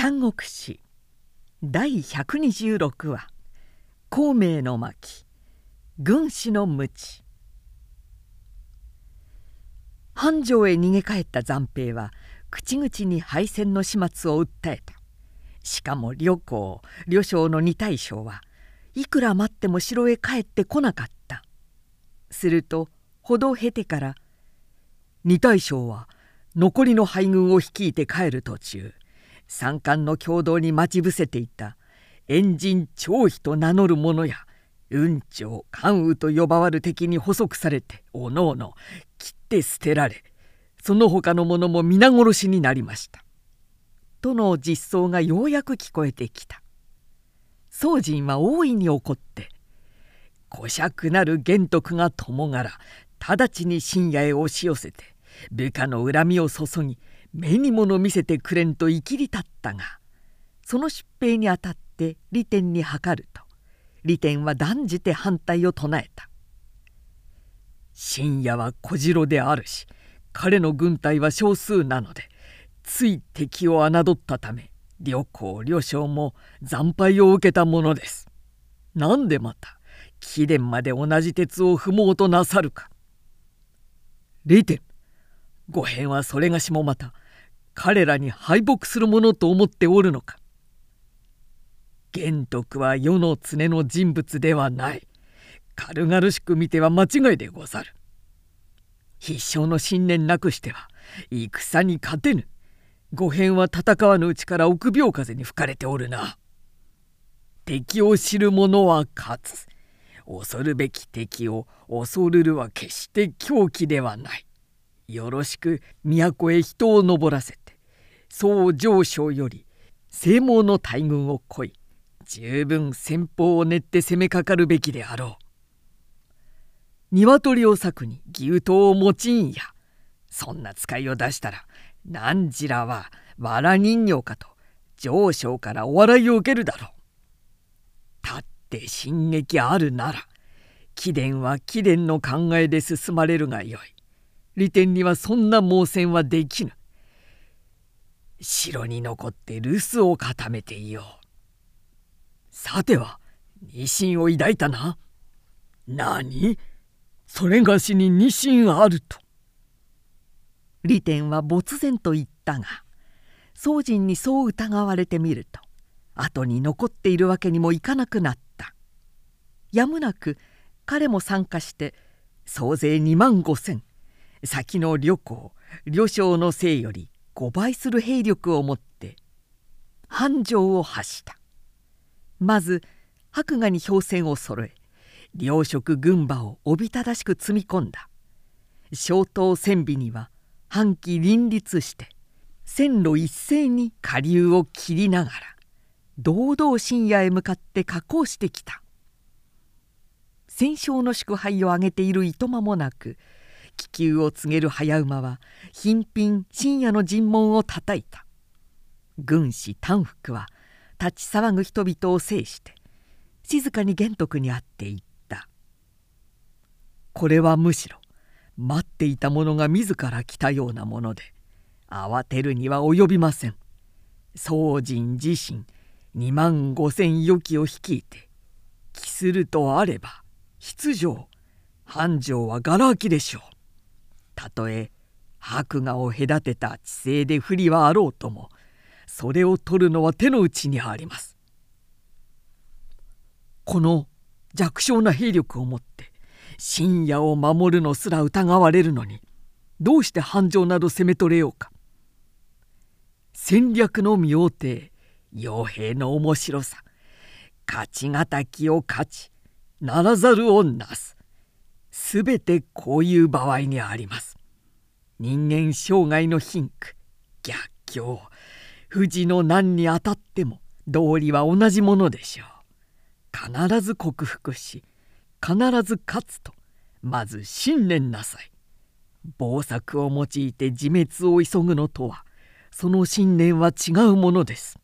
三国史第126話「孔明の巻。軍師の無知」繁盛へ逃げ帰った残兵は口々に敗戦の始末を訴えた。しかも両公両将の二大将はいくら待っても城へ帰ってこなかった。すると歩道を経てから「二大将は残りの敗軍を率いて帰る途中。三冠の共同に待ち伏せていた円人張飛と名乗る者や雲長関羽と呼ばわる敵に捕捉されておのおの切って捨てられその他の者も皆殺しになりました。との実相がようやく聞こえてきた。宗人は大いに怒って「古尺なる玄徳が友柄直ちに深夜へ押し寄せて部下の恨みを注ぎ目に物見せてくれんといきり立ったがその疾病にあたって利天に諮ると利天は断じて反対を唱えた深夜は小次郎であるし彼の軍隊は少数なのでつい敵を侮ったため両公両将も惨敗を受けたものです。なんでまた貴殿まで同じ鉄を踏もうとなさるか。利天御編はそれがしもまた彼らに敗北するものと思っておるのか。玄徳は世の常の人物ではない。軽々しく見ては間違いでござる。必勝の信念なくしては戦に勝てぬ。御編は戦わぬうちから臆病風に吹かれておるな。敵を知る者は勝つ。恐るべき敵を恐るるは決して狂気ではない。よろしく都へ人を登らせ総上昇より正門の大軍を来い十分先方を練って攻めかかるべきであろう。鶏を裂くに牛刀を持ちんやそんな使いを出したら何時らは藁人形かと上昇からお笑いを受けるだろう。立って進撃あるなら貴殿は貴殿の考えで進まれるがよい。利点にはそんな猛戦はできぬ。城に残って留守を固めていよう。さては二心を抱いたな。何？それがしに二心あると。利天は没然と言ったが宗人にそう疑われてみると後に残っているわけにもいかなくなったやむなく彼も参加して総勢2万5千先の旅行旅将のせいより5倍する兵力を持って繁盛を発した。まず白馬に氷船を揃え両職軍馬をおびただしく積み込んだ。小刀千尾には半旗林立して線路一斉に下流を切りながら堂々深夜へ向かって下降してきた。戦勝の祝杯を挙げているいとまもなく気球を告げる早馬は頻品深夜の尋問をたたいた。軍師丹福は立ち騒ぐ人々を制して静かに玄徳に会って言った「これはむしろ待っていた者が自ら来たようなもので慌てるには及びません」宗人自身2万5千余機を率いて帰するとあれば出城繁盛はがら空きでしょう。たとえ白牙を隔てた地勢で不利はあろうともそれを取るのは手の内にあります。この弱小な兵力をもって深夜を守るのすら疑われるのにどうして繁盛など攻め取れようか。戦略の妙定傭兵の面白さ勝ち敵を勝ちならざるをなすすべてこういう場合にあります。人間生涯の貧苦逆境富士の難にあたっても道理は同じものでしょう。必ず克服し必ず勝つとまず信念なさい。謀策を用いて自滅を急ぐのとはその信念は違うものです。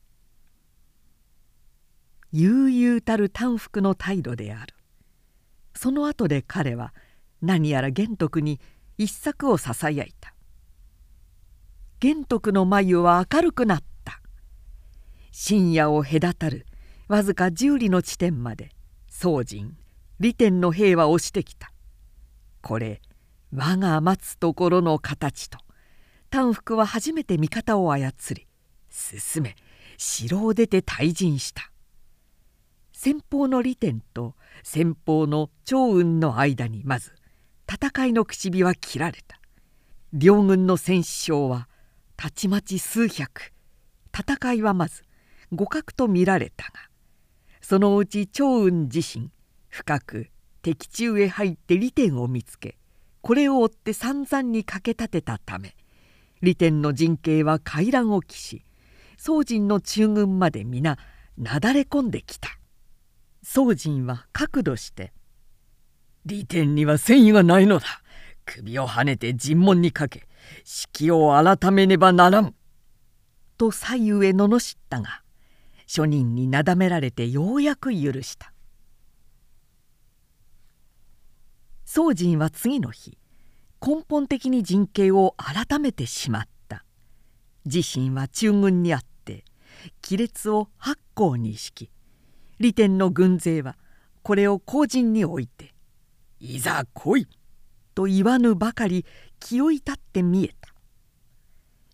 悠々たる短服の態度である。その後で彼は何やら玄徳に一作をささやいた。玄徳の眉は明るくなった。深夜を隔たるわずか十里の地点まで宗人利天の兵は押してきた。これ我が待つところの形と丹福は初めて味方を操り進め城を出て退陣した。先方の利天と先方の長雲の間にまず戦いの口火は切られた。両軍の戦死傷はたちまち数百。戦いはまず互角と見られたがそのうち長雲自身深く敵中へ入って利天を見つけこれを追って散々に駆け立てたため利天の陣形は回覧を期し宗人の中軍まで皆なだれ込んできた。宗人は角度して「利天には戦意がないのだ。首をはねて尋問にかけ式を改めねばならん」と左右へ罵ったが庶人になだめられてようやく許した。宗人は次の日根本的に陣形を改めてしまった。自身は中軍にあって亀裂を八甲に敷き利天の軍勢はこれを後陣に置いて「いざ来い!」と言わぬばかり気を至って見えた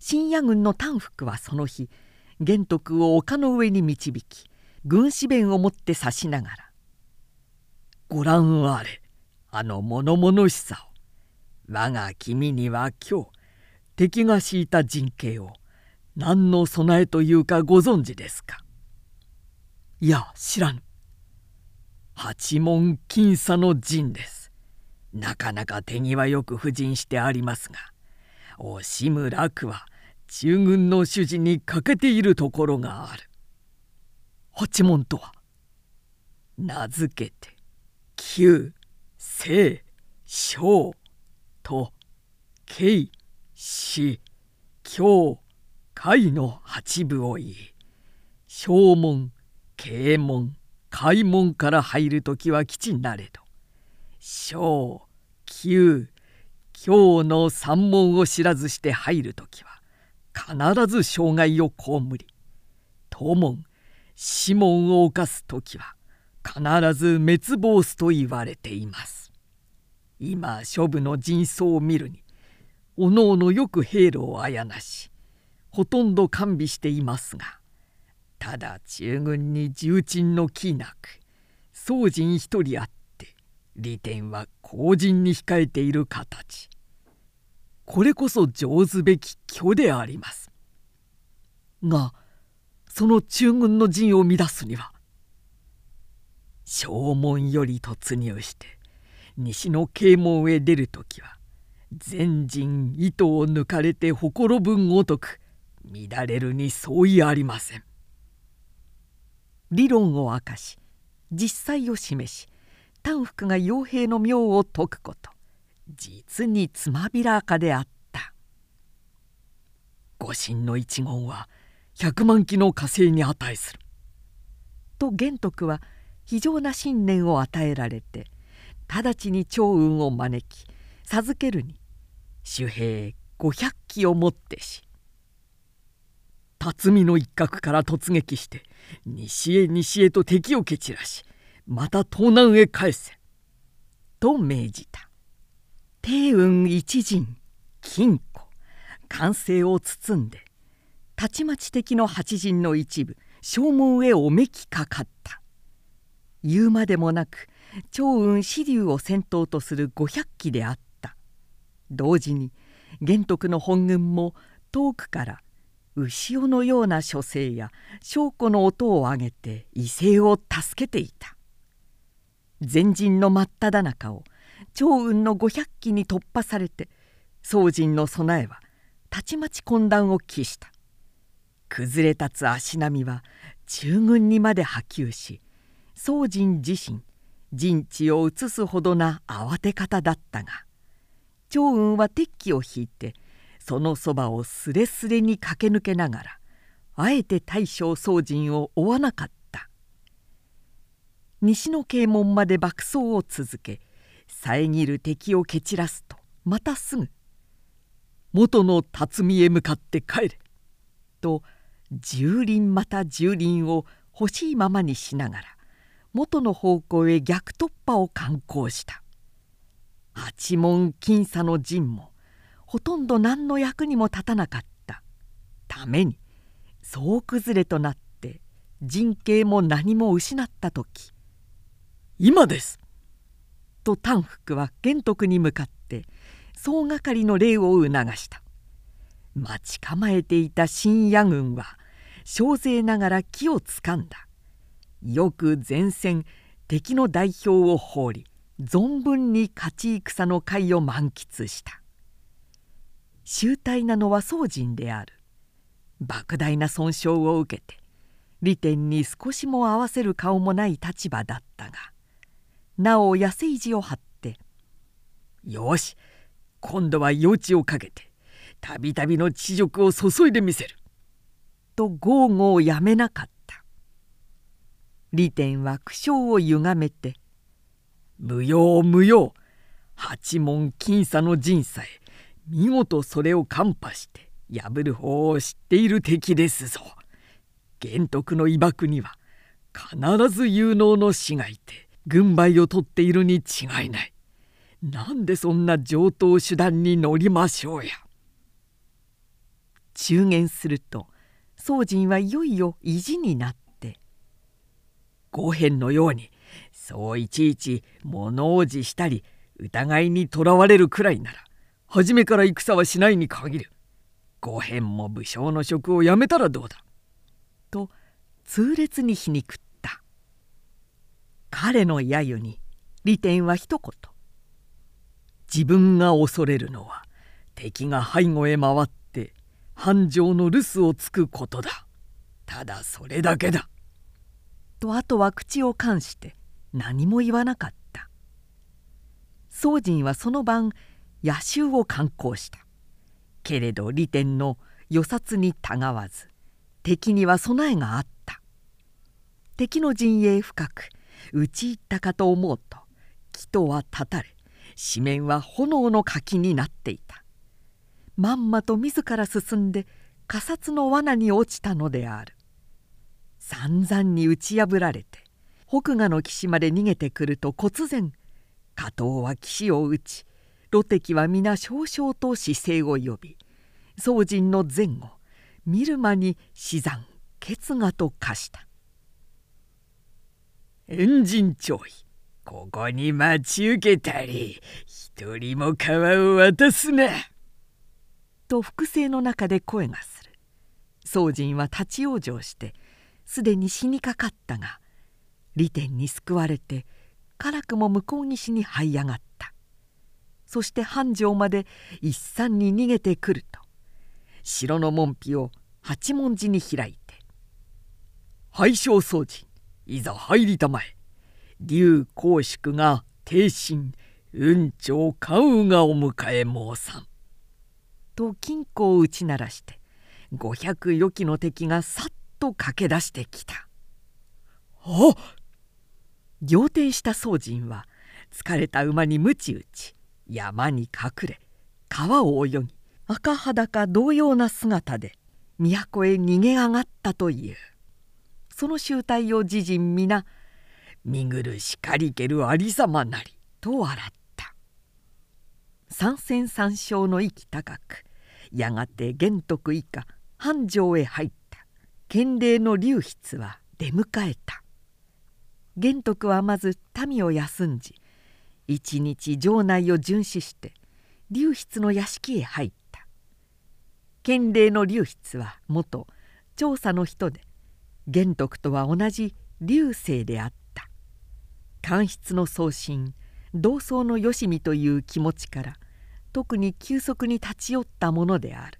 深夜軍の丹福はその日玄徳を丘の上に導き軍師弁を持って指しながら「ご覧あれあの物々しさを我が君には今日敵が敷いた陣形を何の備えというかご存知ですか?」いや知らぬ八門僅差の陣ですなかなか手際よく布陣してありますが惜しむ楽は中軍の主事に欠けているところがある。八門とは名付けて旧清小と慶死京海の八部を言い正門啓門開門から入る時は吉なれど小旧今日の三門を知らずして入る時は必ず障害を被り東門死門を犯す時は必ず滅亡すと言われています。今諸部の人相を見るにおのおのよく兵路をあやなしほとんど完備していますがただ中軍に重鎮の気なく宗人一人あって利点は後陣に控えている形これこそ上手べき虚でありますがその中軍の陣を乱すには正門より突入して西の啓門へ出る時は全陣糸を抜かれてほころぶんごとく乱れるに相違ありません。理論を明かし実際を示し丹福が傭兵の妙を説くこと。実につまびらかであった。御神の一言は百万機の火星に値する。と玄徳は非常な信念を与えられて直ちに長雲を招き授けるに守兵五百機をもってし辰巳の一角から突撃して西へ西へと敵を蹴散らしまた東南へ返せ」と命じた。帝雲一陣金庫完成を包んでたちまち敵の八陣の一部正門へおめきかかった。言うまでもなく長雲支流を先頭とする五百機であった。同時に玄徳の本軍も遠くから牛尾のような書生や証拠の音を上げて威勢を助けていた。前陣の真っ只中を長雲の五百機に突破されて宗人の備えはたちまち混乱を期した。崩れ立つ足並みは中軍にまで波及し宗人自身陣地を移すほどな慌て方だったが長雲は鉄器を引いてそのそばをすれすれに駆け抜けながらあえて大将宗人を追わなかった。西の啓門まで爆走を続け遮る敵を蹴散らすとまたすぐ「元の辰巳へ向かって帰れ」と蹂躙また蹂躙を欲しいままにしながら元の方向へ逆突破を敢行した。八門僅差の陣もほとんど何の役にも立たなかった。ために総崩れとなって陣形も何も失った時「今です!」と丹福は玄徳に向かって総がかりの礼を促した。待ち構えていた深夜軍は小勢ながら気をつかんだ。よく前線敵の代表を放り存分に勝ち戦の会を満喫した。醜態なのは宗人である。莫大な損傷を受けて利天に少しも合わせる顔もない立場だったがなお痩せ意地を張って「よし今度は余地をかけてたびたびの恥辱を注いでみせる」と豪語をやめなかった利天は苦笑をゆがめて「無用無用八門僅差の陣さえ見事それを看破して破る方を知っている敵ですぞ。玄徳の威爆には必ず有能の死がいて軍配を取っているに違いない。なんでそんな上等手段に乗りましょうや。中言すると宗人はいよいよ意地になって五辺のようにそういちいち物おじしたり疑いにとらわれるくらいなら初めから戦はしないに限る五辺も武将の職を辞めたらどうだ」と痛烈に皮肉った彼の揶揄に利天は一言「自分が恐れるのは敵が背後へ回って繁盛の留守をつくことだ。ただそれだけだ」とあとは口を冠して何も言わなかった。宗人はその晩野襲を敢行した。けれど利天の与殺にたがわず敵には備えがあった。敵の陣営深く打ち入ったかと思うと木とは断たれ四面は炎の柿になっていた。まんまと自ら進んで仮殺の罠に落ちたのである。散々に打ち破られて北河の岸まで逃げてくると忽然加藤は岸を打ち露敵は皆少々と姿勢を呼び宗人の前後見る間に死産決がと化した「エンジンちょいここに待ち受けたり。一人も皮を渡すな」と複製の中で声がする。宗人は立ち往生してすでに死にかかったが利天に救われて辛くも向こう岸に這い上がった。そして繁盛まで一山に逃げてくると城の門扉を八文字に開いて「拝正掃除いざ入りたまえ。竜公祝が帝神雲長関羽がお迎え申さん」と金庫を打ち鳴らして500余機の敵がさっと駆け出してきた。あ仰天した宗人は疲れた馬に鞭打ち山に隠れ川を泳ぎ赤裸同様な姿で都へ逃げ上がったという。その集体を自陣皆「見苦しかりけるありさまなり」と笑った。三戦三勝の息高くやがて玄徳以下繁盛へ入った。建礼の流筆は出迎えた。玄徳はまず民を休んじ一日城内を巡視して流筆の屋敷へ入った。建礼の流筆は元調査の人で玄徳とは同じ流星であった。官室の送信同窓のよしみという気持ちから特に急速に立ち寄ったものである。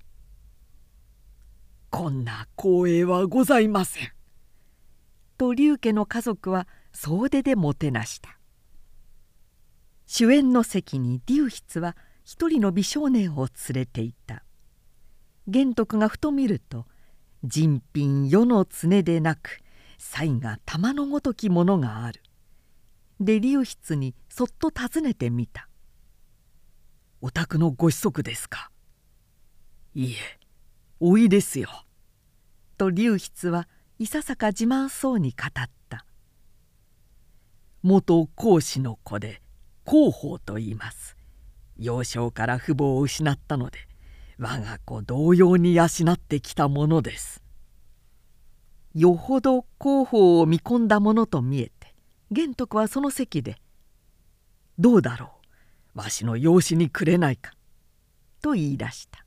こんな光栄はございません。と龍家の家族は総出でもてなした。主演の席に流筆は一人の美少年を連れていた。玄徳がふと見ると人品世の常でなく才が玉のごときものがある。で流筆にそっと尋ねてみた「お宅のご子息ですか?」「いえおいですよ」と龍筆はいささか自慢そうに語った「元講師の子で広報と言います。幼少から父母を失ったので我が子同様に養ってきたものです」よほど広報を見込んだものと見えて玄徳はその席で「どうだろうわしの養子にくれないか」と言い出した。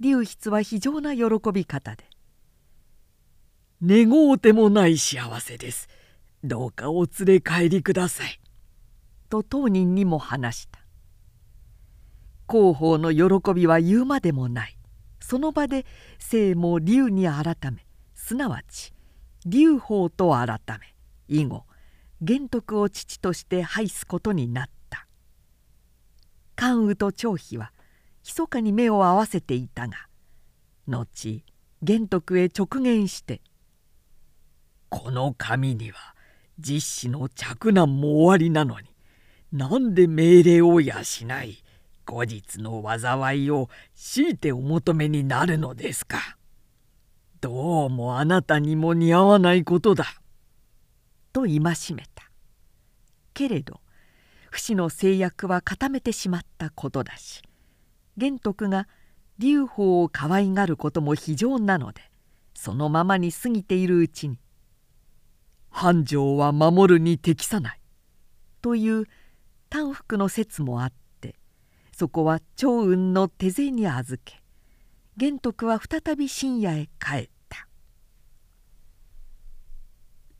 流筆は非常な喜び方で「願うてもない幸せです。どうかお連れ帰りください」と当人にも話した。広報の喜びは言うまでもない。その場で姓も龍に改めすなわち龍宝と改め以後玄徳を父として拝すことになった。関羽と張飛は密かに目を合わせていたが後玄徳へ直言して「この紙には実子の嫡男も終わりなのになんで命令を養い後日の災いを強いてお求めになるのですか。どうもあなたにも似合わないことだ」と戒めた。けれど不死の制約は固めてしまったことだし玄徳が劉邦を可愛がることも非常なのでそのままに過ぎているうちに「繁盛は守るに適さない」という短服の説もあってそこは長雲の手勢に預け玄徳は再び深夜へ帰る。